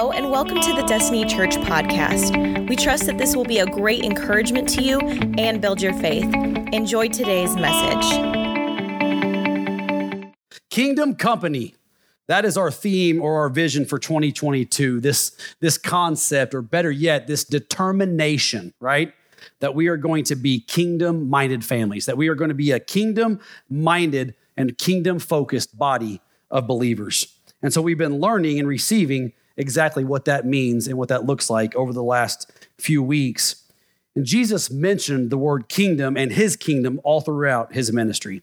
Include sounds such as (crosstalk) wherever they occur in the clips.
Hello, and welcome to the Destiny Church podcast. We trust that this will be a great encouragement to you and build your faith. Enjoy today's message. Kingdom Company. That is our theme or our vision for 2022. This, this concept, or better yet, this determination, right? That we are going to be kingdom minded families, that we are going to be a kingdom minded and kingdom focused body of believers. And so we've been learning and receiving exactly what that means and what that looks like over the last few weeks. And Jesus mentioned the word kingdom and his kingdom all throughout his ministry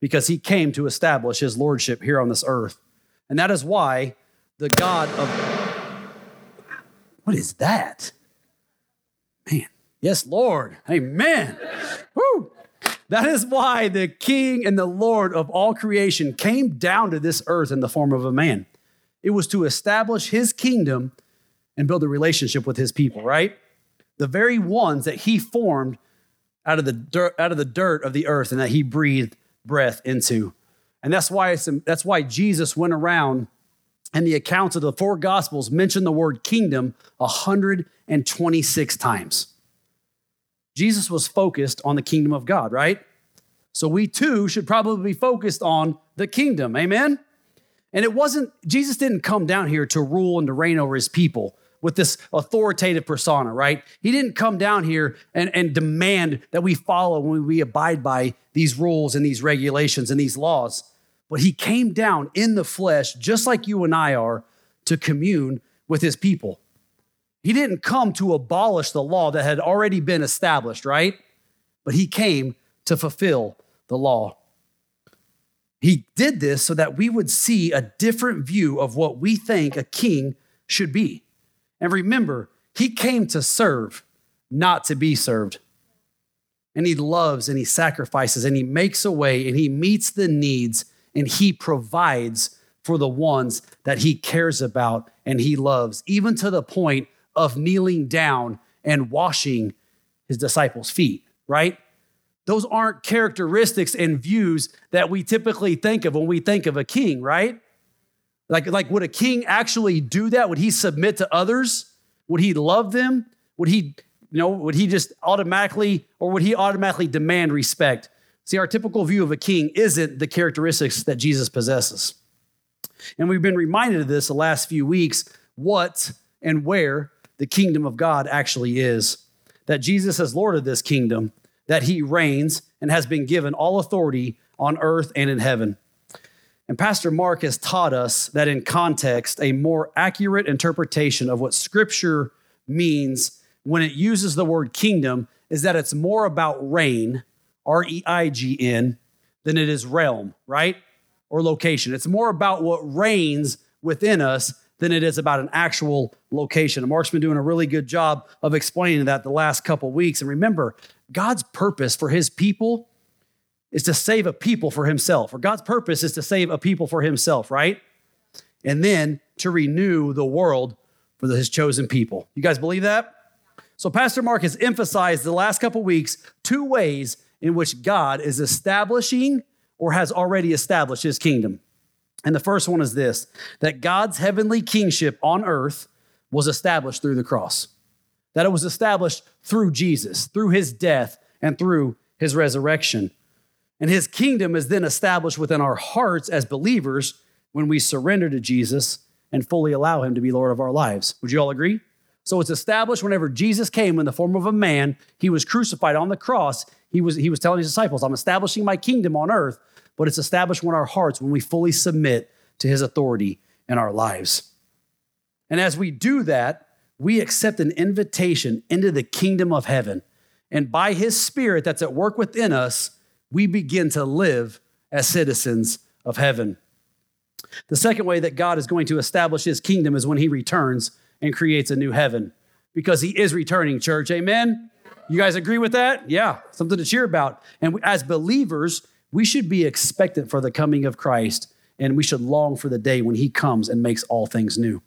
because he came to establish his lordship here on this earth. And that is why the God of. What is that? Man. Yes, Lord. Amen. Woo. That is why the King and the Lord of all creation came down to this earth in the form of a man. It was to establish his kingdom and build a relationship with his people, right? The very ones that he formed out of the dirt, out of the dirt of the earth and that he breathed breath into. And that's why that's why Jesus went around and the accounts of the four gospels mention the word kingdom 126 times. Jesus was focused on the kingdom of God, right? So we too should probably be focused on the kingdom. Amen? And it wasn't, Jesus didn't come down here to rule and to reign over his people with this authoritative persona, right? He didn't come down here and, and demand that we follow when we abide by these rules and these regulations and these laws. But he came down in the flesh, just like you and I are, to commune with his people. He didn't come to abolish the law that had already been established, right? But he came to fulfill the law. He did this so that we would see a different view of what we think a king should be. And remember, he came to serve, not to be served. And he loves and he sacrifices and he makes a way and he meets the needs and he provides for the ones that he cares about and he loves, even to the point of kneeling down and washing his disciples' feet, right? Those aren't characteristics and views that we typically think of when we think of a king, right? Like, like would a king actually do that? Would he submit to others? Would he love them? Would he, you know, would he just automatically, or would he automatically demand respect? See, our typical view of a king isn't the characteristics that Jesus possesses. And we've been reminded of this the last few weeks what and where the kingdom of God actually is. That Jesus is Lord of this kingdom, that he reigns and has been given all authority on earth and in heaven. And Pastor Mark has taught us that in context, a more accurate interpretation of what scripture means when it uses the word kingdom is that it's more about reign, R E I G N, than it is realm, right? Or location. It's more about what reigns within us than it is about an actual location. And Mark's been doing a really good job of explaining that the last couple weeks. And remember, God's purpose for his people is to save a people for himself, or God's purpose is to save a people for himself, right? And then to renew the world for his chosen people. You guys believe that? So, Pastor Mark has emphasized the last couple weeks two ways in which God is establishing or has already established his kingdom. And the first one is this that God's heavenly kingship on earth was established through the cross, that it was established through Jesus, through his death, and through his resurrection. And his kingdom is then established within our hearts as believers when we surrender to Jesus and fully allow him to be Lord of our lives. Would you all agree? So it's established whenever Jesus came in the form of a man, he was crucified on the cross. He was, he was telling his disciples, I'm establishing my kingdom on earth but it's established in our hearts when we fully submit to his authority in our lives. And as we do that, we accept an invitation into the kingdom of heaven. And by his spirit that's at work within us, we begin to live as citizens of heaven. The second way that God is going to establish his kingdom is when he returns and creates a new heaven because he is returning, church. Amen? You guys agree with that? Yeah, something to cheer about. And as believers, we should be expectant for the coming of Christ, and we should long for the day when he comes and makes all things new.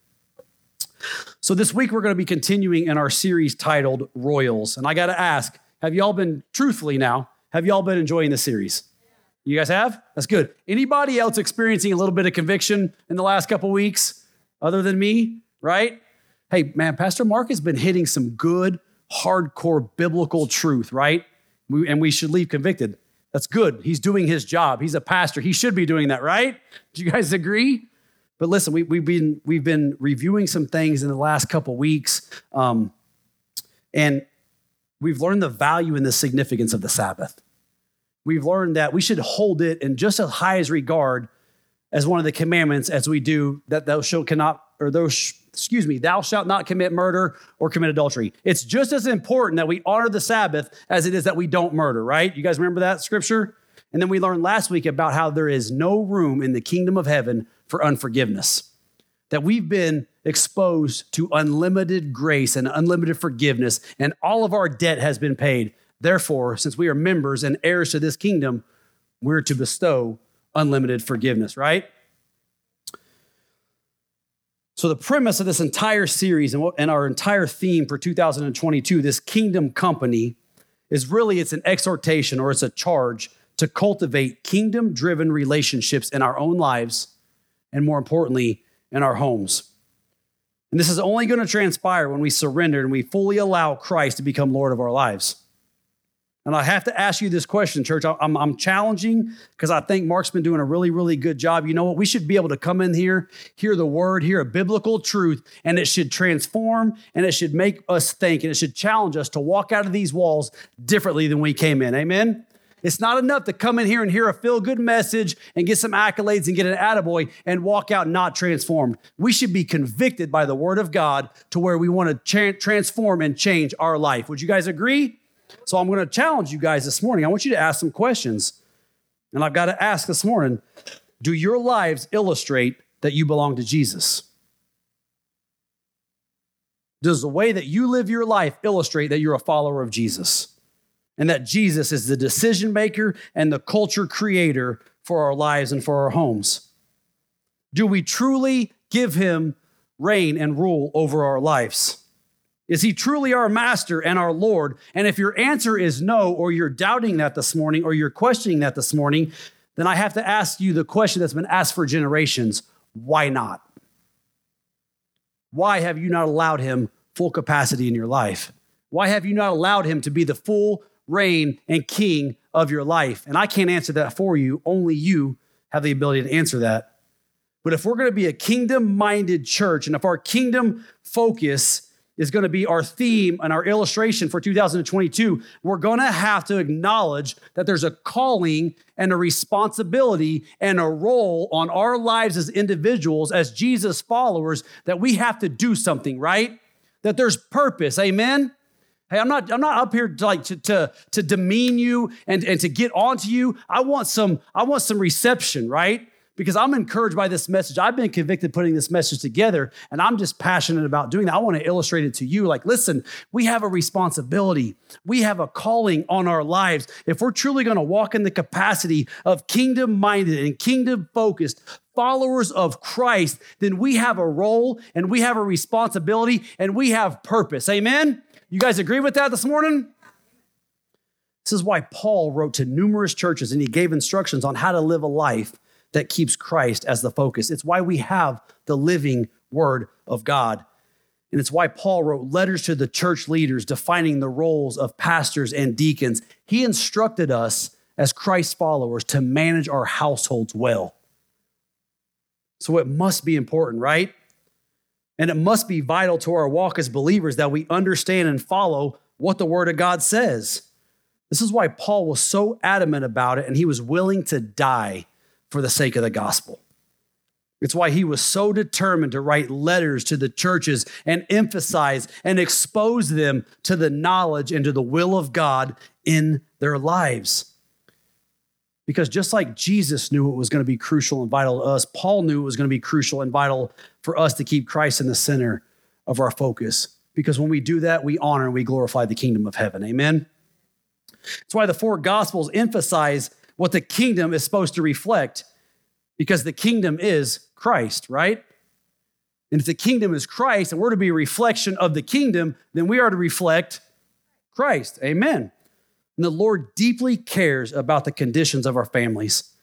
So, this week we're going to be continuing in our series titled Royals. And I got to ask have y'all been, truthfully now, have y'all been enjoying the series? You guys have? That's good. Anybody else experiencing a little bit of conviction in the last couple weeks other than me? right? Hey, man, Pastor Mark has been hitting some good, hardcore biblical truth, right? We, and we should leave convicted. That's good. He's doing his job. He's a pastor. He should be doing that, right? Do you guys agree? But listen, we, have been we've been reviewing some things in the last couple weeks, um, and we've learned the value and the significance of the Sabbath. We've learned that we should hold it in just as high as regard as one of the commandments as we do that thou shalt cannot or those excuse me thou shalt not commit murder or commit adultery. It's just as important that we honor the sabbath as it is that we don't murder right? You guys remember that scripture? And then we learned last week about how there is no room in the kingdom of heaven for unforgiveness that we've been exposed to unlimited grace and unlimited forgiveness and all of our debt has been paid therefore since we are members and heirs to this kingdom we're to bestow unlimited forgiveness, right? So, the premise of this entire series and our entire theme for 2022, this kingdom company, is really it's an exhortation or it's a charge to cultivate kingdom driven relationships in our own lives and more importantly, in our homes. And this is only going to transpire when we surrender and we fully allow Christ to become Lord of our lives. And I have to ask you this question, church. I'm, I'm challenging because I think Mark's been doing a really, really good job. You know what? We should be able to come in here, hear the word, hear a biblical truth, and it should transform and it should make us think and it should challenge us to walk out of these walls differently than we came in. Amen? It's not enough to come in here and hear a feel good message and get some accolades and get an attaboy and walk out not transformed. We should be convicted by the word of God to where we want to tra- transform and change our life. Would you guys agree? So I'm going to challenge you guys this morning. I want you to ask some questions. And I've got to ask this morning do your lives illustrate that you belong to Jesus? Does the way that you live your life illustrate that you're a follower of Jesus? And that Jesus is the decision maker and the culture creator for our lives and for our homes? Do we truly give him reign and rule over our lives? Is he truly our master and our Lord? And if your answer is no, or you're doubting that this morning, or you're questioning that this morning, then I have to ask you the question that's been asked for generations why not? Why have you not allowed him full capacity in your life? Why have you not allowed him to be the full reign and king of your life? And I can't answer that for you. Only you have the ability to answer that. But if we're going to be a kingdom minded church, and if our kingdom focus is going to be our theme and our illustration for 2022, we're going to have to acknowledge that there's a calling and a responsibility and a role on our lives as individuals, as Jesus followers, that we have to do something, right? That there's purpose. Amen. Hey, I'm not, I'm not up here to like to, to, to demean you and, and to get onto you. I want some, I want some reception, right? because I'm encouraged by this message. I've been convicted putting this message together, and I'm just passionate about doing that. I want to illustrate it to you. Like, listen, we have a responsibility, we have a calling on our lives. If we're truly going to walk in the capacity of kingdom minded and kingdom focused, followers of Christ, then we have a role and we have a responsibility and we have purpose. Amen? You guys agree with that this morning? This is why Paul wrote to numerous churches and he gave instructions on how to live a life that keeps Christ as the focus. It's why we have the living word of God. And it's why Paul wrote letters to the church leaders defining the roles of pastors and deacons. He instructed us as Christ followers to manage our households well. So it must be important, right? And it must be vital to our walk as believers that we understand and follow what the Word of God says. This is why Paul was so adamant about it and he was willing to die for the sake of the gospel. It's why he was so determined to write letters to the churches and emphasize and expose them to the knowledge and to the will of God in their lives. Because just like Jesus knew it was going to be crucial and vital to us, Paul knew it was going to be crucial and vital for us to keep Christ in the center of our focus. Because when we do that, we honor and we glorify the kingdom of heaven. Amen. That's why the four gospels emphasize what the kingdom is supposed to reflect because the kingdom is Christ, right? And if the kingdom is Christ and we're to be a reflection of the kingdom, then we are to reflect Christ. Amen. And the Lord deeply cares about the conditions of our families.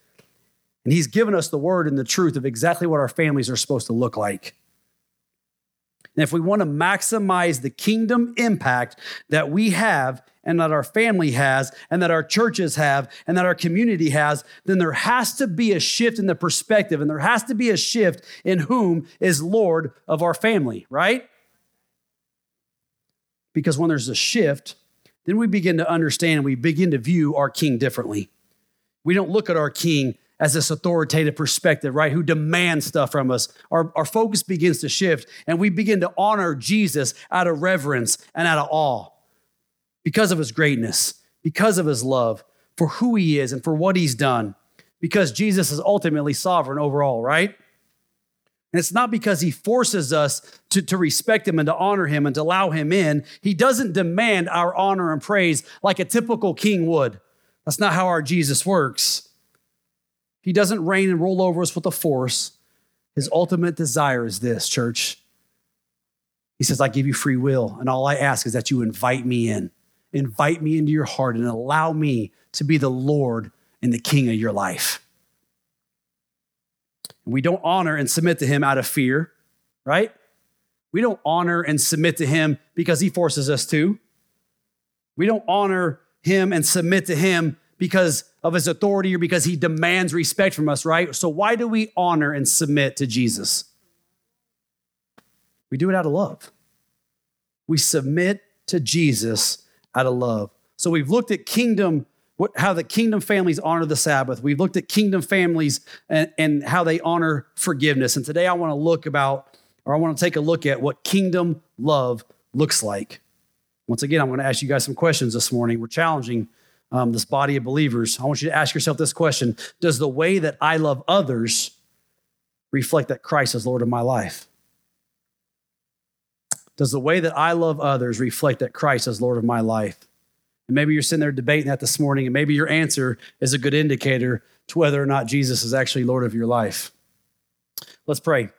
And He's given us the word and the truth of exactly what our families are supposed to look like. And if we want to maximize the kingdom impact that we have and that our family has and that our churches have and that our community has, then there has to be a shift in the perspective and there has to be a shift in whom is Lord of our family, right? Because when there's a shift, then we begin to understand and we begin to view our king differently. We don't look at our king as this authoritative perspective, right? Who demands stuff from us. Our, our focus begins to shift and we begin to honor Jesus out of reverence and out of awe because of his greatness, because of his love, for who he is and for what he's done, because Jesus is ultimately sovereign over all, right? And it's not because he forces us to, to respect him and to honor him and to allow him in. He doesn't demand our honor and praise like a typical king would. That's not how our Jesus works. He doesn't reign and roll over us with a force. His ultimate desire is this, church. He says, I give you free will, and all I ask is that you invite me in. Invite me into your heart and allow me to be the Lord and the King of your life. We don't honor and submit to him out of fear, right? We don't honor and submit to him because he forces us to. We don't honor him and submit to him because of his authority or because he demands respect from us, right? So, why do we honor and submit to Jesus? We do it out of love. We submit to Jesus out of love. So, we've looked at kingdom, what, how the kingdom families honor the Sabbath. We've looked at kingdom families and, and how they honor forgiveness. And today I want to look about, or I want to take a look at what kingdom love looks like. Once again, I'm going to ask you guys some questions this morning. We're challenging um, this body of believers, I want you to ask yourself this question Does the way that I love others reflect that Christ is Lord of my life? Does the way that I love others reflect that Christ is Lord of my life? And maybe you're sitting there debating that this morning, and maybe your answer is a good indicator to whether or not Jesus is actually Lord of your life. Let's pray.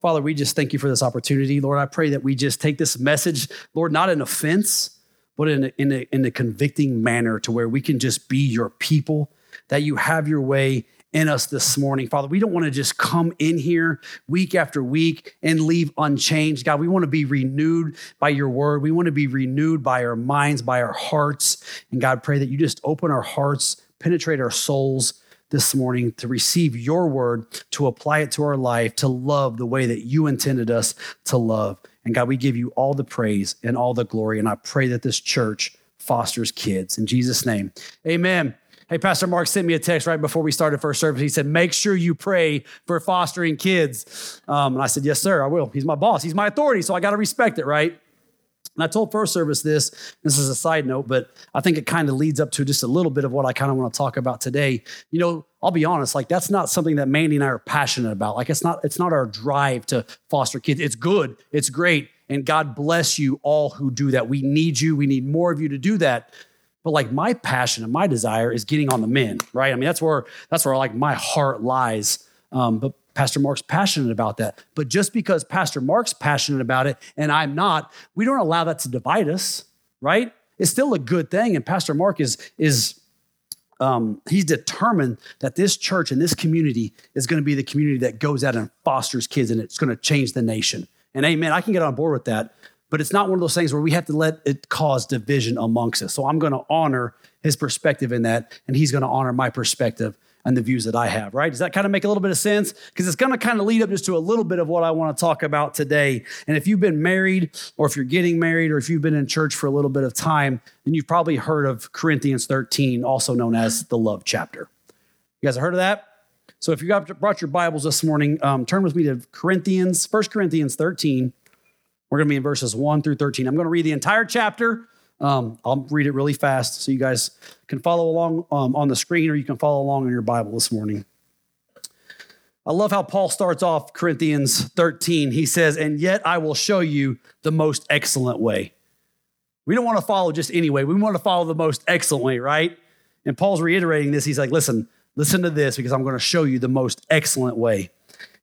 Father, we just thank you for this opportunity. Lord, I pray that we just take this message, Lord, not an offense, but in a, in, a, in a convicting manner to where we can just be your people, that you have your way in us this morning. Father, we don't want to just come in here week after week and leave unchanged. God, we want to be renewed by your word. We want to be renewed by our minds, by our hearts. And God, pray that you just open our hearts, penetrate our souls this morning to receive your word, to apply it to our life, to love the way that you intended us to love. And God, we give you all the praise and all the glory. And I pray that this church fosters kids. In Jesus' name, amen. Hey, Pastor Mark sent me a text right before we started first service. He said, Make sure you pray for fostering kids. Um, and I said, Yes, sir, I will. He's my boss, he's my authority, so I got to respect it, right? And I told First Service this, this is a side note, but I think it kind of leads up to just a little bit of what I kind of want to talk about today. You know, I'll be honest, like that's not something that Mandy and I are passionate about. Like it's not, it's not our drive to foster kids. It's good, it's great. And God bless you all who do that. We need you, we need more of you to do that. But like my passion and my desire is getting on the men, right? I mean, that's where that's where like my heart lies. Um, but Pastor Mark's passionate about that. But just because Pastor Mark's passionate about it and I'm not, we don't allow that to divide us, right? It's still a good thing. And Pastor Mark is, is um, he's determined that this church and this community is going to be the community that goes out and fosters kids and it's going to change the nation. And amen, I can get on board with that. But it's not one of those things where we have to let it cause division amongst us. So I'm going to honor his perspective in that, and he's going to honor my perspective and the views that I have, right? Does that kind of make a little bit of sense? Because it's going to kind of lead up just to a little bit of what I want to talk about today. And if you've been married, or if you're getting married, or if you've been in church for a little bit of time, then you've probably heard of Corinthians 13, also known as the love chapter. You guys have heard of that? So if you got brought your Bibles this morning, um, turn with me to Corinthians, 1 Corinthians 13. We're going to be in verses 1 through 13. I'm going to read the entire chapter um, I'll read it really fast so you guys can follow along um, on the screen or you can follow along in your Bible this morning. I love how Paul starts off Corinthians 13. He says, And yet I will show you the most excellent way. We don't want to follow just any way. We want to follow the most excellent way, right? And Paul's reiterating this. He's like, Listen, listen to this because I'm going to show you the most excellent way.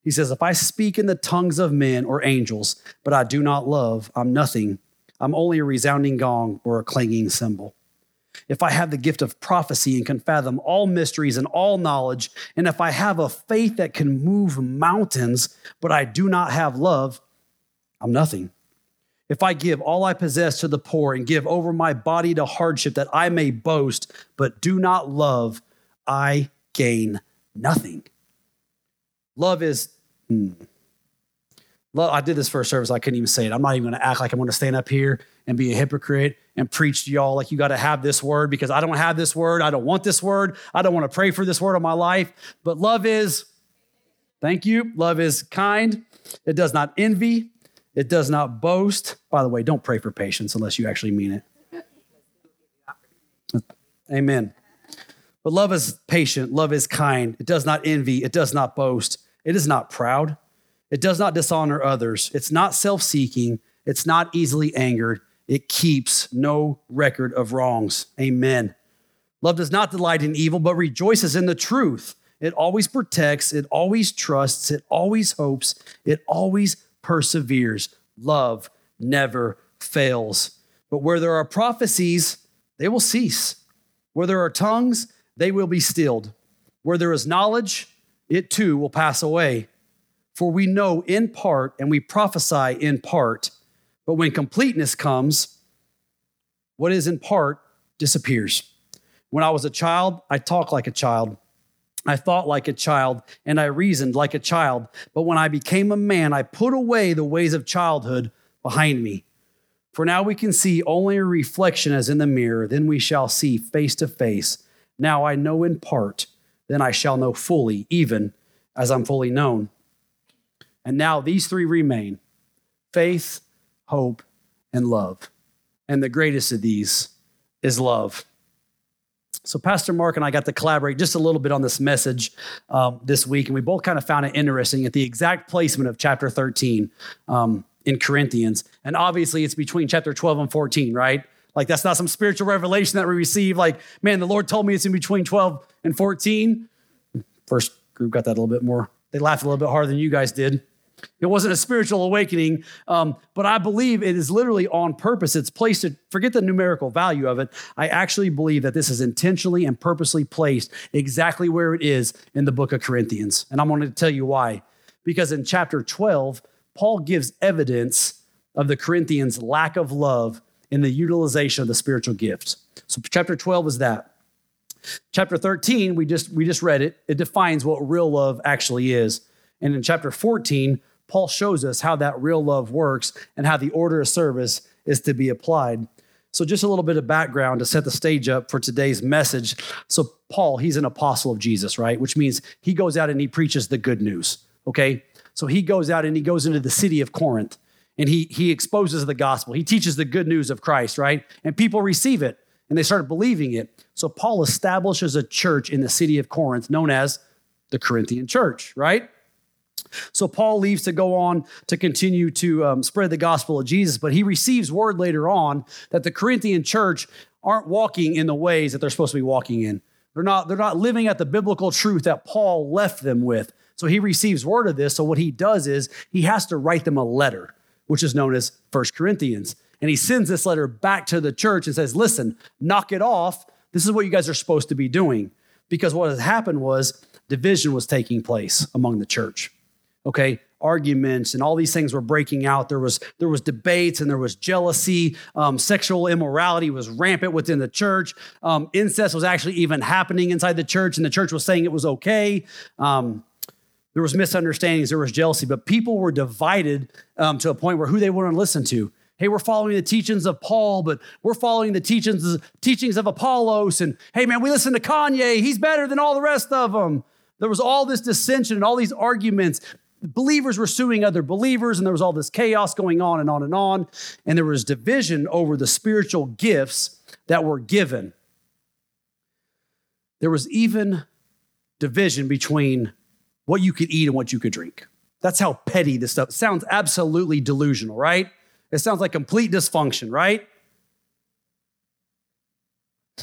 He says, If I speak in the tongues of men or angels, but I do not love, I'm nothing. I'm only a resounding gong or a clanging cymbal. If I have the gift of prophecy and can fathom all mysteries and all knowledge, and if I have a faith that can move mountains, but I do not have love, I'm nothing. if I give all I possess to the poor and give over my body to hardship that I may boast, but do not love, I gain nothing. Love is, hmm. Love, I did this first service, I couldn't even say it. I'm not even gonna act like I'm gonna stand up here and be a hypocrite and preach to y'all like you gotta have this word because I don't have this word. I don't want this word. I don't wanna pray for this word in my life. But love is, thank you. Love is kind. It does not envy. It does not boast. By the way, don't pray for patience unless you actually mean it. Amen. But love is patient, love is kind. It does not envy, it does not boast, it is not proud, it does not dishonor others, it's not self seeking, it's not easily angered, it keeps no record of wrongs. Amen. Love does not delight in evil, but rejoices in the truth. It always protects, it always trusts, it always hopes, it always perseveres. Love never fails. But where there are prophecies, they will cease. Where there are tongues, they will be stilled. Where there is knowledge, it too will pass away. For we know in part and we prophesy in part. But when completeness comes, what is in part disappears. When I was a child, I talked like a child. I thought like a child and I reasoned like a child. But when I became a man, I put away the ways of childhood behind me. For now we can see only a reflection as in the mirror, then we shall see face to face. Now I know in part, then I shall know fully, even as I'm fully known. And now these three remain faith, hope, and love. And the greatest of these is love. So, Pastor Mark and I got to collaborate just a little bit on this message um, this week, and we both kind of found it interesting at the exact placement of chapter 13 um, in Corinthians. And obviously, it's between chapter 12 and 14, right? Like, that's not some spiritual revelation that we receive. Like, man, the Lord told me it's in between 12 and 14. First group got that a little bit more. They laughed a little bit harder than you guys did. It wasn't a spiritual awakening, um, but I believe it is literally on purpose. It's placed to forget the numerical value of it. I actually believe that this is intentionally and purposely placed exactly where it is in the book of Corinthians. And I'm going to tell you why. Because in chapter 12, Paul gives evidence of the Corinthians' lack of love in the utilization of the spiritual gifts. So chapter 12 is that. Chapter 13, we just we just read it. It defines what real love actually is. And in chapter 14, Paul shows us how that real love works and how the order of service is to be applied. So, just a little bit of background to set the stage up for today's message. So, Paul, he's an apostle of Jesus, right? Which means he goes out and he preaches the good news, okay? So, he goes out and he goes into the city of Corinth and he, he exposes the gospel. He teaches the good news of Christ, right? And people receive it and they start believing it. So, Paul establishes a church in the city of Corinth known as the Corinthian church, right? So Paul leaves to go on to continue to um, spread the gospel of Jesus, but he receives word later on that the Corinthian church aren't walking in the ways that they're supposed to be walking in. They're not, they're not living at the biblical truth that Paul left them with. So he receives word of this. So what he does is he has to write them a letter, which is known as First Corinthians. And he sends this letter back to the church and says, listen, knock it off. This is what you guys are supposed to be doing. Because what has happened was division was taking place among the church okay arguments and all these things were breaking out there was there was debates and there was jealousy um, sexual immorality was rampant within the church um, incest was actually even happening inside the church and the church was saying it was okay um, there was misunderstandings there was jealousy but people were divided um, to a point where who they wouldn't listen to hey we're following the teachings of paul but we're following the teachings teachings of apollos and hey man we listen to kanye he's better than all the rest of them there was all this dissension and all these arguments believers were suing other believers, and there was all this chaos going on and on and on. And there was division over the spiritual gifts that were given. There was even division between what you could eat and what you could drink. That's how petty this stuff sounds absolutely delusional, right? It sounds like complete dysfunction, right? (laughs)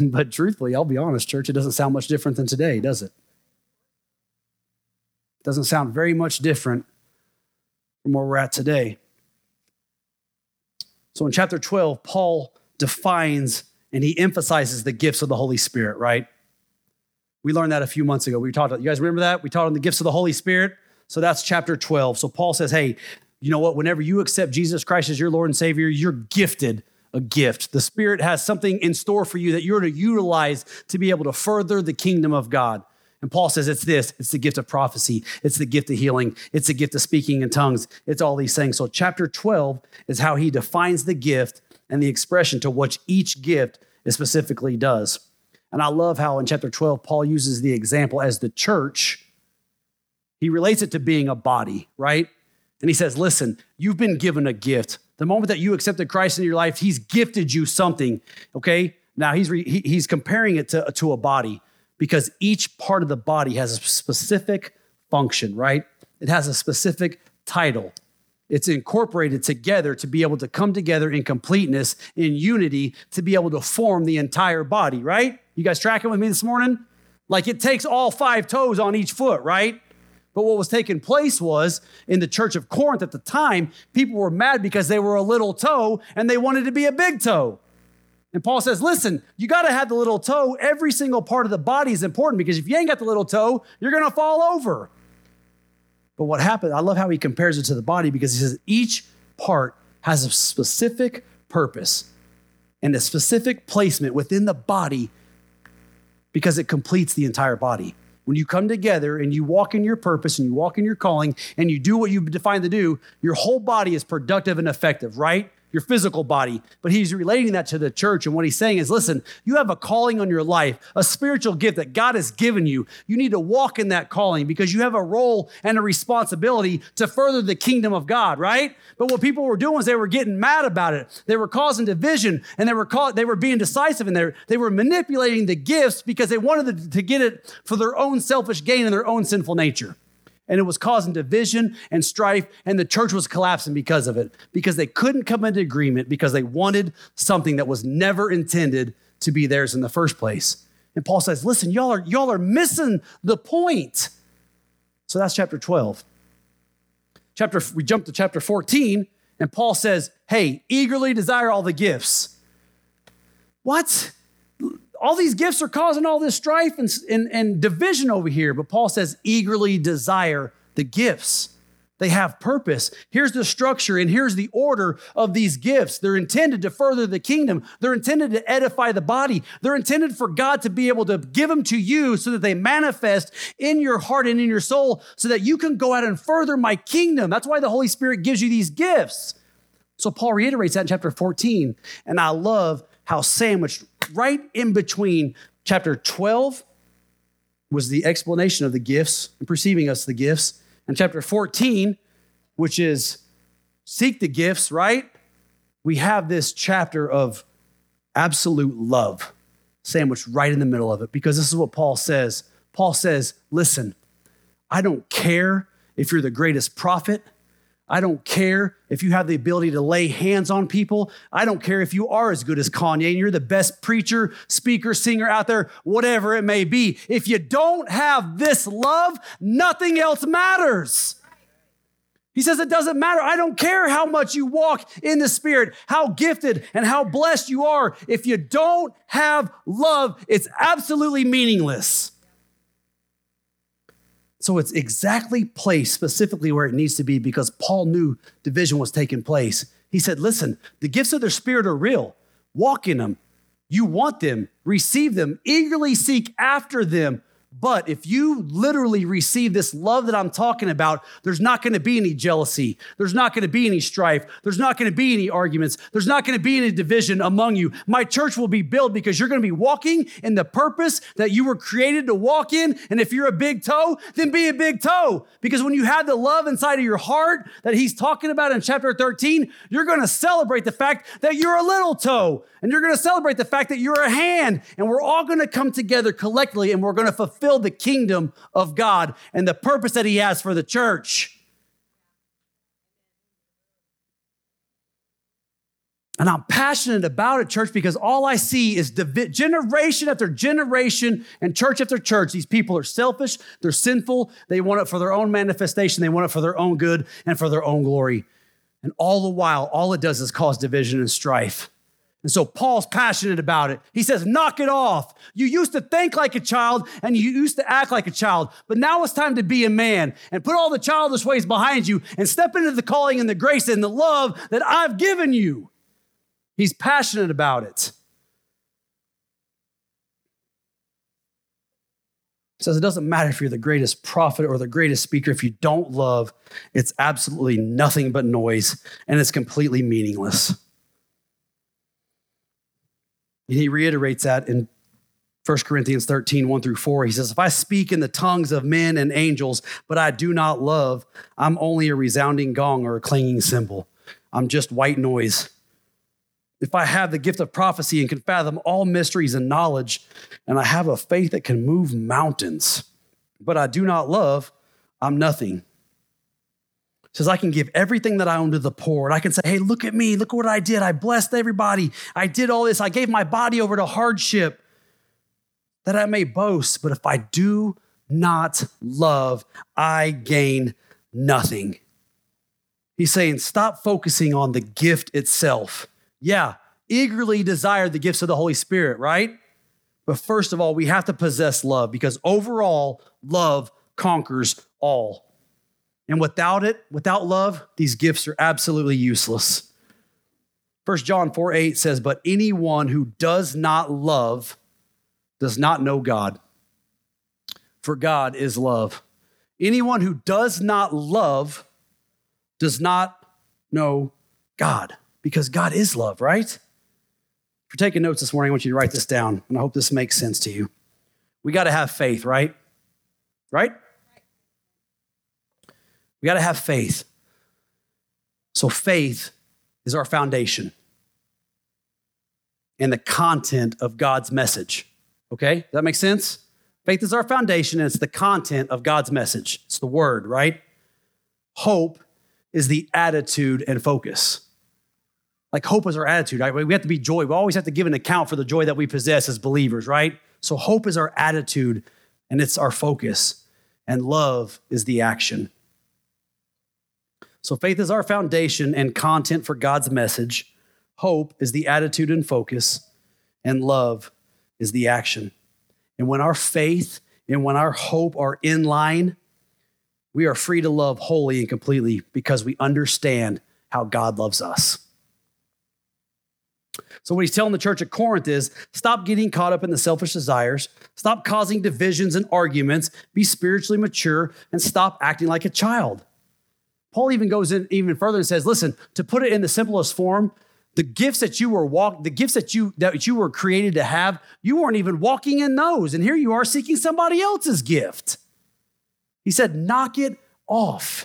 But truthfully, I'll be honest, church, it doesn't sound much different than today, does it? It Doesn't sound very much different from where we're at today. So in chapter 12, Paul defines and he emphasizes the gifts of the Holy Spirit, right? We learned that a few months ago. We talked about, you guys remember that? We taught on the gifts of the Holy Spirit. So that's chapter 12. So Paul says, hey, you know what? Whenever you accept Jesus Christ as your Lord and Savior, you're gifted a gift. The Spirit has something in store for you that you're to utilize to be able to further the kingdom of God. And Paul says it's this it's the gift of prophecy, it's the gift of healing, it's the gift of speaking in tongues, it's all these things. So, chapter 12 is how he defines the gift and the expression to which each gift specifically does. And I love how in chapter 12, Paul uses the example as the church. He relates it to being a body, right? And he says, Listen, you've been given a gift. The moment that you accepted Christ in your life, he's gifted you something, okay? Now he's, re, he, he's comparing it to, to a body because each part of the body has a specific function, right? It has a specific title. It's incorporated together to be able to come together in completeness, in unity, to be able to form the entire body, right? You guys tracking with me this morning? Like it takes all five toes on each foot, right? But what was taking place was in the church of Corinth at the time, people were mad because they were a little toe and they wanted to be a big toe. And Paul says, listen, you got to have the little toe. Every single part of the body is important because if you ain't got the little toe, you're going to fall over. But what happened, I love how he compares it to the body because he says each part has a specific purpose and a specific placement within the body because it completes the entire body. When you come together and you walk in your purpose and you walk in your calling and you do what you've defined to do, your whole body is productive and effective, right? Your physical body, but he's relating that to the church. And what he's saying is listen, you have a calling on your life, a spiritual gift that God has given you. You need to walk in that calling because you have a role and a responsibility to further the kingdom of God, right? But what people were doing is they were getting mad about it. They were causing division and they were caught, they were being decisive and they they were manipulating the gifts because they wanted to get it for their own selfish gain and their own sinful nature and it was causing division and strife, and the church was collapsing because of it, because they couldn't come into agreement because they wanted something that was never intended to be theirs in the first place. And Paul says, listen, y'all are, y'all are missing the point. So that's chapter 12. Chapter, we jump to chapter 14, and Paul says, hey, eagerly desire all the gifts. What? All these gifts are causing all this strife and, and, and division over here. But Paul says, eagerly desire the gifts. They have purpose. Here's the structure and here's the order of these gifts. They're intended to further the kingdom. They're intended to edify the body. They're intended for God to be able to give them to you so that they manifest in your heart and in your soul so that you can go out and further my kingdom. That's why the Holy Spirit gives you these gifts. So Paul reiterates that in chapter 14. And I love how sandwiched right in between chapter 12 was the explanation of the gifts and perceiving us the gifts, and chapter 14, which is seek the gifts, right? We have this chapter of absolute love sandwiched right in the middle of it because this is what Paul says. Paul says, Listen, I don't care if you're the greatest prophet. I don't care if you have the ability to lay hands on people. I don't care if you are as good as Kanye and you're the best preacher, speaker, singer out there, whatever it may be. If you don't have this love, nothing else matters. He says it doesn't matter. I don't care how much you walk in the Spirit, how gifted and how blessed you are. If you don't have love, it's absolutely meaningless. So it's exactly placed specifically where it needs to be because Paul knew division was taking place. He said, Listen, the gifts of the Spirit are real. Walk in them. You want them, receive them, eagerly seek after them. But if you literally receive this love that I'm talking about, there's not going to be any jealousy. There's not going to be any strife. There's not going to be any arguments. There's not going to be any division among you. My church will be built because you're going to be walking in the purpose that you were created to walk in. And if you're a big toe, then be a big toe. Because when you have the love inside of your heart that he's talking about in chapter 13, you're going to celebrate the fact that you're a little toe. And you're going to celebrate the fact that you're a hand. And we're all going to come together collectively and we're going to fulfill the kingdom of God and the purpose that He has for the church. And I'm passionate about it, church, because all I see is divi- generation after generation and church after church. These people are selfish, they're sinful, they want it for their own manifestation, they want it for their own good and for their own glory. And all the while, all it does is cause division and strife. And so Paul's passionate about it. He says, knock it off. You used to think like a child and you used to act like a child, but now it's time to be a man and put all the childish ways behind you and step into the calling and the grace and the love that I've given you. He's passionate about it. He says it doesn't matter if you're the greatest prophet or the greatest speaker. If you don't love, it's absolutely nothing but noise and it's completely meaningless. And he reiterates that in 1 Corinthians 13, 1 through 4. He says, If I speak in the tongues of men and angels, but I do not love, I'm only a resounding gong or a clanging cymbal. I'm just white noise. If I have the gift of prophecy and can fathom all mysteries and knowledge, and I have a faith that can move mountains, but I do not love, I'm nothing. Says, I can give everything that I own to the poor. And I can say, hey, look at me. Look what I did. I blessed everybody. I did all this. I gave my body over to hardship that I may boast. But if I do not love, I gain nothing. He's saying, stop focusing on the gift itself. Yeah, eagerly desire the gifts of the Holy Spirit, right? But first of all, we have to possess love because overall, love conquers all. And without it, without love, these gifts are absolutely useless. 1 John 4 8 says, But anyone who does not love does not know God, for God is love. Anyone who does not love does not know God, because God is love, right? If you're taking notes this morning, I want you to write this down, and I hope this makes sense to you. We got to have faith, right? Right? Got to have faith. So, faith is our foundation and the content of God's message. Okay? That make sense? Faith is our foundation and it's the content of God's message. It's the word, right? Hope is the attitude and focus. Like hope is our attitude, right? We have to be joy. We always have to give an account for the joy that we possess as believers, right? So hope is our attitude and it's our focus, and love is the action. So faith is our foundation and content for God's message. Hope is the attitude and focus, and love is the action. And when our faith and when our hope are in line, we are free to love wholly and completely because we understand how God loves us. So, what he's telling the church at Corinth is stop getting caught up in the selfish desires, stop causing divisions and arguments, be spiritually mature, and stop acting like a child. Paul even goes in even further and says, listen, to put it in the simplest form, the gifts that you were walk, the gifts that you that you were created to have, you weren't even walking in those. And here you are seeking somebody else's gift. He said, knock it off.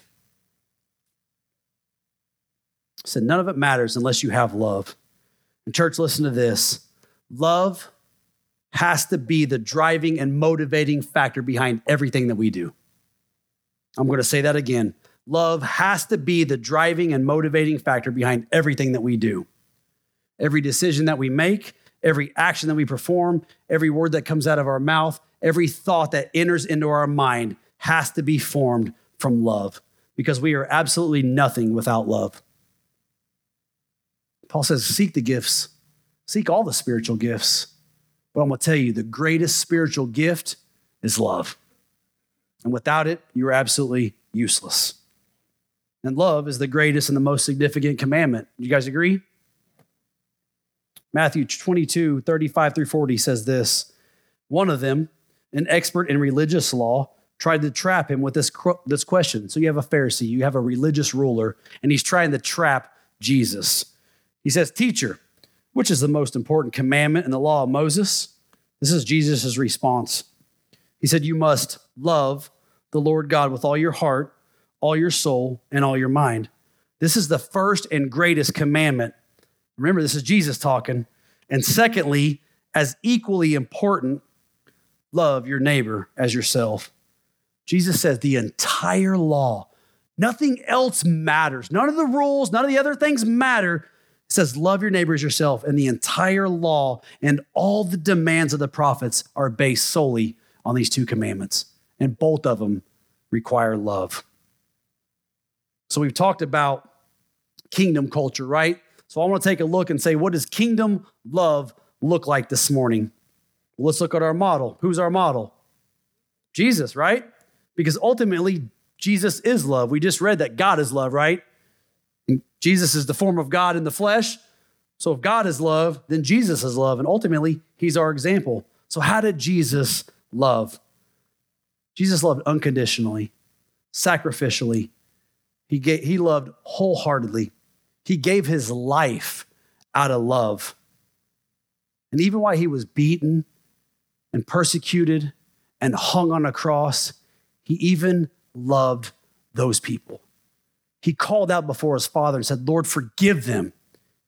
He said, none of it matters unless you have love. And, church, listen to this love has to be the driving and motivating factor behind everything that we do. I'm going to say that again. Love has to be the driving and motivating factor behind everything that we do. Every decision that we make, every action that we perform, every word that comes out of our mouth, every thought that enters into our mind has to be formed from love because we are absolutely nothing without love. Paul says, Seek the gifts, seek all the spiritual gifts. But I'm going to tell you, the greatest spiritual gift is love. And without it, you're absolutely useless. And love is the greatest and the most significant commandment. You guys agree? Matthew 22, 35 through 40 says this One of them, an expert in religious law, tried to trap him with this, this question. So you have a Pharisee, you have a religious ruler, and he's trying to trap Jesus. He says, Teacher, which is the most important commandment in the law of Moses? This is Jesus' response. He said, You must love the Lord God with all your heart, all your soul, and all your mind. This is the first and greatest commandment. Remember, this is Jesus talking. And secondly, as equally important, love your neighbor as yourself. Jesus says the entire law, nothing else matters. None of the rules, none of the other things matter it says, Love your neighbors yourself. And the entire law and all the demands of the prophets are based solely on these two commandments. And both of them require love. So we've talked about kingdom culture, right? So I want to take a look and say, what does kingdom love look like this morning? Let's look at our model. Who's our model? Jesus, right? Because ultimately, Jesus is love. We just read that God is love, right? And Jesus is the form of God in the flesh. So if God is love, then Jesus is love. And ultimately, he's our example. So, how did Jesus love? Jesus loved unconditionally, sacrificially. He, gave, he loved wholeheartedly. He gave his life out of love. And even while he was beaten and persecuted and hung on a cross, he even loved those people. He called out before his father and said, Lord, forgive them.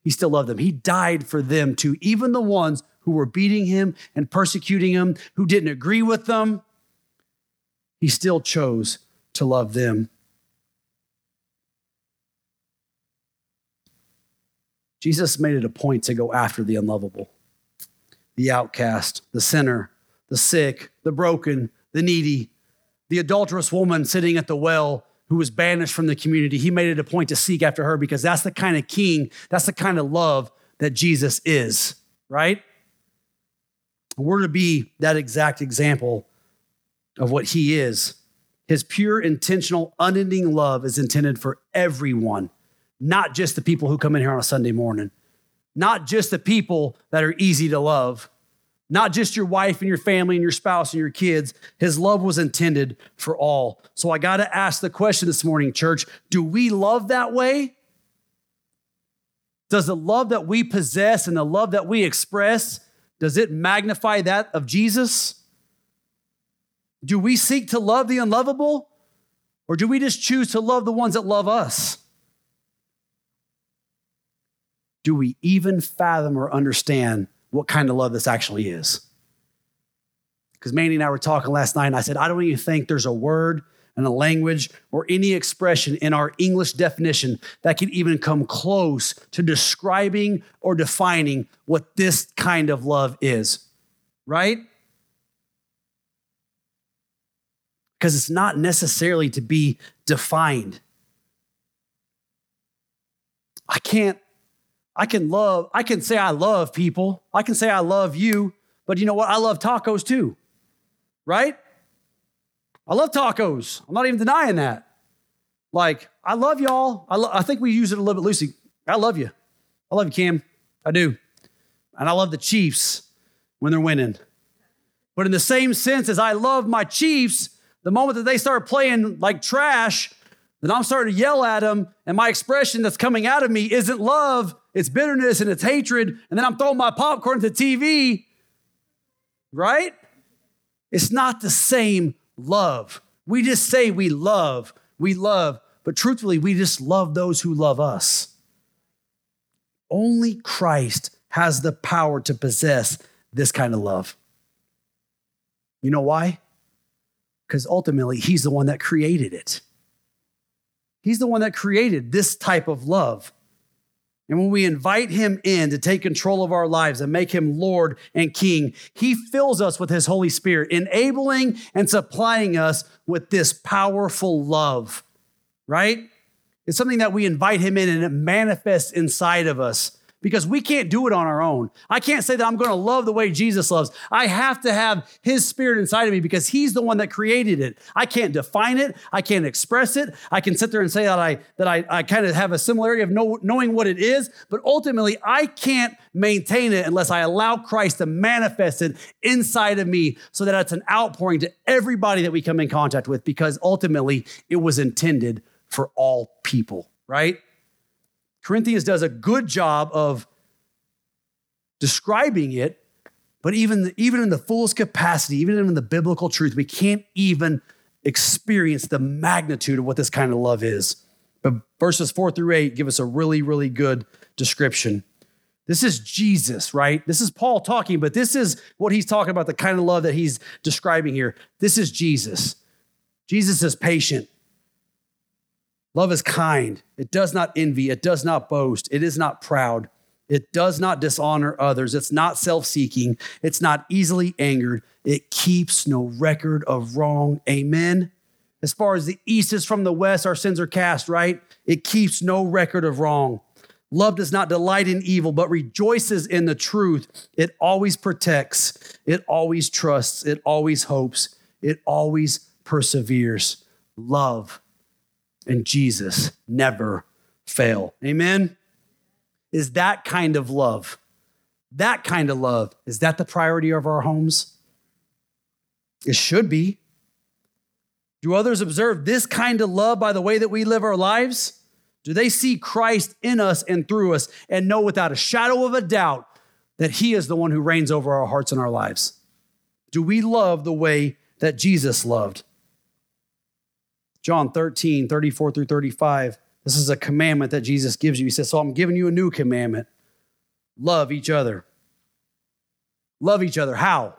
He still loved them. He died for them too, even the ones who were beating him and persecuting him, who didn't agree with them. He still chose to love them. Jesus made it a point to go after the unlovable, the outcast, the sinner, the sick, the broken, the needy, the adulterous woman sitting at the well who was banished from the community. He made it a point to seek after her because that's the kind of king, that's the kind of love that Jesus is, right? We're to be that exact example of what he is. His pure, intentional, unending love is intended for everyone, not just the people who come in here on a Sunday morning, not just the people that are easy to love, not just your wife and your family and your spouse and your kids. His love was intended for all. So I got to ask the question this morning, church do we love that way? Does the love that we possess and the love that we express, does it magnify that of Jesus? Do we seek to love the unlovable? Or do we just choose to love the ones that love us? Do we even fathom or understand what kind of love this actually is. Because Mandy and I were talking last night, and I said, I don't even think there's a word and a language or any expression in our English definition that can even come close to describing or defining what this kind of love is, right? Because it's not necessarily to be defined. I can't I can love, I can say I love people. I can say I love you, but you know what? I love tacos too, right? I love tacos. I'm not even denying that. Like, I love y'all. I, lo- I think we use it a little bit loosely. I love you. I love you, Cam. I do. And I love the Chiefs when they're winning. But in the same sense as I love my Chiefs, the moment that they start playing like trash, then I'm starting to yell at them, and my expression that's coming out of me isn't love, it's bitterness and it's hatred, and then I'm throwing my popcorn the TV, right? It's not the same love. We just say we love, we love, but truthfully, we just love those who love us. Only Christ has the power to possess this kind of love. You know why? Because ultimately, He's the one that created it. He's the one that created this type of love. And when we invite him in to take control of our lives and make him Lord and King, he fills us with his Holy Spirit, enabling and supplying us with this powerful love, right? It's something that we invite him in and it manifests inside of us because we can't do it on our own. I can't say that I'm going to love the way Jesus loves. I have to have his spirit inside of me because he's the one that created it. I can't define it. I can't express it. I can sit there and say that I that I, I kind of have a similarity of know, knowing what it is, but ultimately I can't maintain it unless I allow Christ to manifest it inside of me so that it's an outpouring to everybody that we come in contact with because ultimately it was intended for all people, right? Corinthians does a good job of describing it, but even, even in the fullest capacity, even in the biblical truth, we can't even experience the magnitude of what this kind of love is. But verses four through eight give us a really, really good description. This is Jesus, right? This is Paul talking, but this is what he's talking about the kind of love that he's describing here. This is Jesus. Jesus is patient. Love is kind. It does not envy. It does not boast. It is not proud. It does not dishonor others. It's not self seeking. It's not easily angered. It keeps no record of wrong. Amen. As far as the east is from the west, our sins are cast, right? It keeps no record of wrong. Love does not delight in evil, but rejoices in the truth. It always protects, it always trusts, it always hopes, it always perseveres. Love and Jesus never fail. Amen? Is that kind of love? That kind of love, is that the priority of our homes? It should be. Do others observe this kind of love by the way that we live our lives? Do they see Christ in us and through us and know without a shadow of a doubt that He is the one who reigns over our hearts and our lives? Do we love the way that Jesus loved? John 13, 34 through 35. This is a commandment that Jesus gives you. He says, So I'm giving you a new commandment love each other. Love each other. How?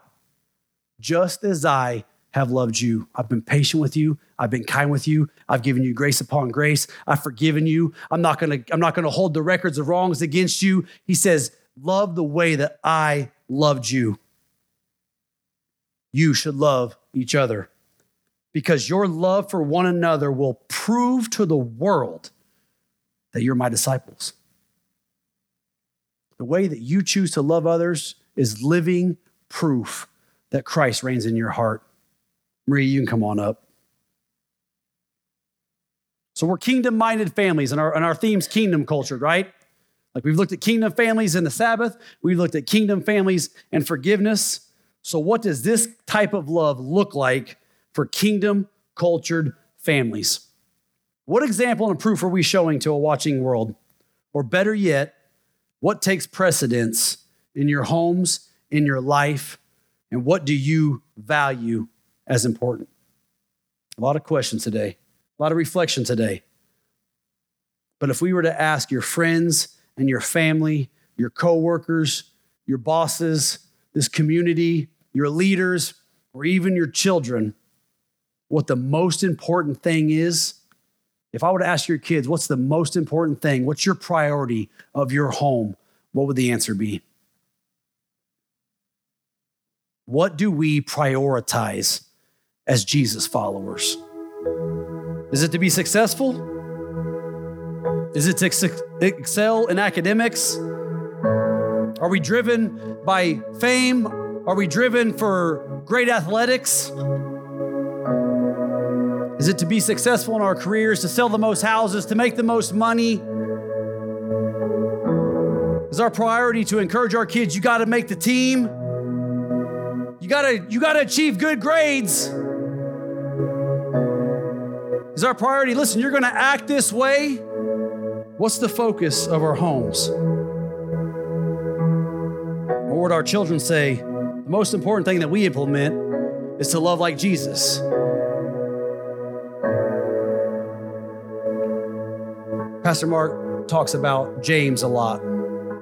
Just as I have loved you. I've been patient with you. I've been kind with you. I've given you grace upon grace. I've forgiven you. I'm not going to I'm not going to hold the records of wrongs against you. He says, "Love the way that I loved you." You should love each other because your love for one another will prove to the world that you're my disciples. The way that you choose to love others is living proof that Christ reigns in your heart. Marie, you can come on up. So we're kingdom minded families, and our, and our theme's kingdom culture, right? Like we've looked at kingdom families in the Sabbath, we've looked at kingdom families and forgiveness. So, what does this type of love look like for kingdom cultured families? What example and proof are we showing to a watching world? Or better yet, what takes precedence in your homes, in your life, and what do you value as important? A lot of questions today, a lot of reflection today. But if we were to ask your friends and your family, your coworkers, your bosses, this community, your leaders, or even your children, what the most important thing is, if I were to ask your kids, what's the most important thing? What's your priority of your home? What would the answer be? What do we prioritize as Jesus followers? Is it to be successful? Is it to excel in academics? Are we driven by fame? Are we driven for great athletics? Is it to be successful in our careers, to sell the most houses, to make the most money? Is our priority to encourage our kids, you got to make the team? You got to you got to achieve good grades. Is our priority, listen, you're going to act this way? What's the focus of our homes? Or would our children say, the most important thing that we implement is to love like Jesus? Pastor Mark talks about James a lot,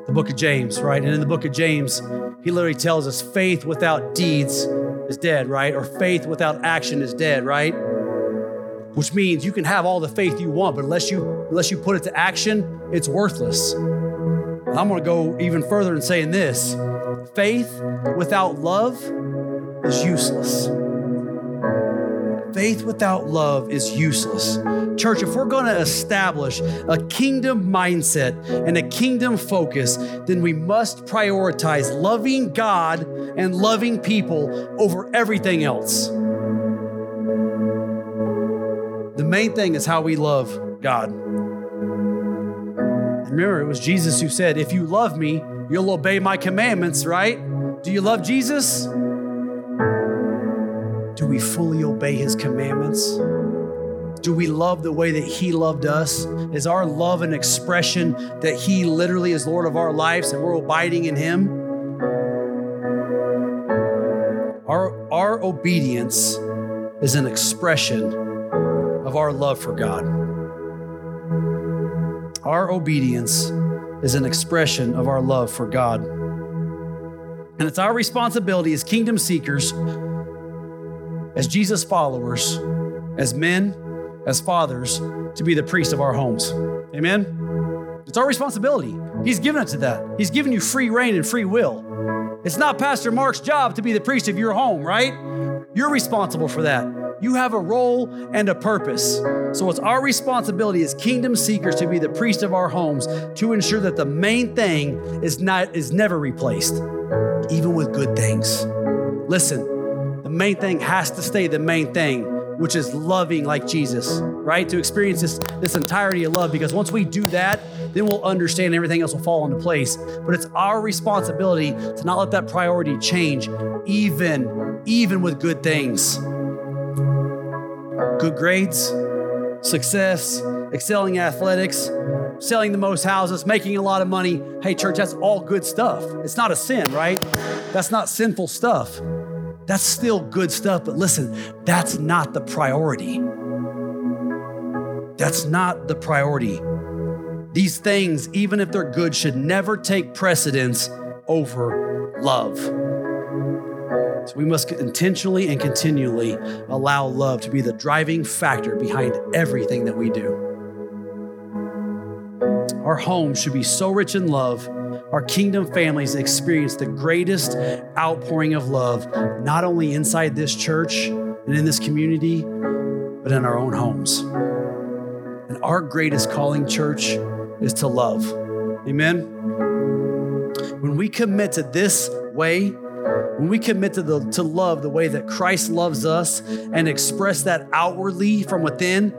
the book of James, right? And in the book of James, he literally tells us faith without deeds is dead, right? Or faith without action is dead, right? Which means you can have all the faith you want, but unless you unless you put it to action, it's worthless. And I'm going to go even further and saying this: faith without love is useless. Faith without love is useless. Church, if we're going to establish a kingdom mindset and a kingdom focus, then we must prioritize loving God and loving people over everything else. The main thing is how we love God. Remember, it was Jesus who said, If you love me, you'll obey my commandments, right? Do you love Jesus? Do we fully obey his commandments? Do we love the way that he loved us? Is our love an expression that he literally is Lord of our lives and we're abiding in him? Our, our obedience is an expression of our love for God. Our obedience is an expression of our love for God. And it's our responsibility as kingdom seekers as Jesus followers, as men, as fathers, to be the priest of our homes. Amen? It's our responsibility. He's given it to that. He's given you free reign and free will. It's not Pastor Mark's job to be the priest of your home, right? You're responsible for that. You have a role and a purpose. So it's our responsibility as kingdom seekers to be the priest of our homes to ensure that the main thing is not is never replaced, even with good things. Listen, the main thing has to stay the main thing which is loving like Jesus, right? To experience this, this entirety of love, because once we do that, then we'll understand everything else will fall into place. But it's our responsibility to not let that priority change, even, even with good things. Good grades, success, excelling athletics, selling the most houses, making a lot of money. Hey, church, that's all good stuff. It's not a sin, right? That's not sinful stuff. That's still good stuff, but listen, that's not the priority. That's not the priority. These things, even if they're good, should never take precedence over love. So we must intentionally and continually allow love to be the driving factor behind everything that we do. Our home should be so rich in love our kingdom families experience the greatest outpouring of love, not only inside this church and in this community, but in our own homes. And our greatest calling, church, is to love. Amen. When we commit to this way, when we commit to, the, to love the way that Christ loves us and express that outwardly from within,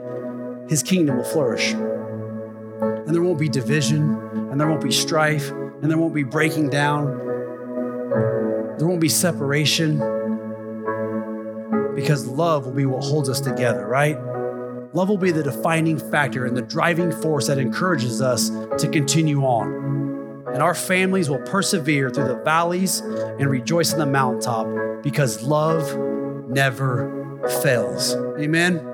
his kingdom will flourish. And there won't be division, and there won't be strife, and there won't be breaking down. There won't be separation because love will be what holds us together, right? Love will be the defining factor and the driving force that encourages us to continue on. And our families will persevere through the valleys and rejoice in the mountaintop because love never fails. Amen.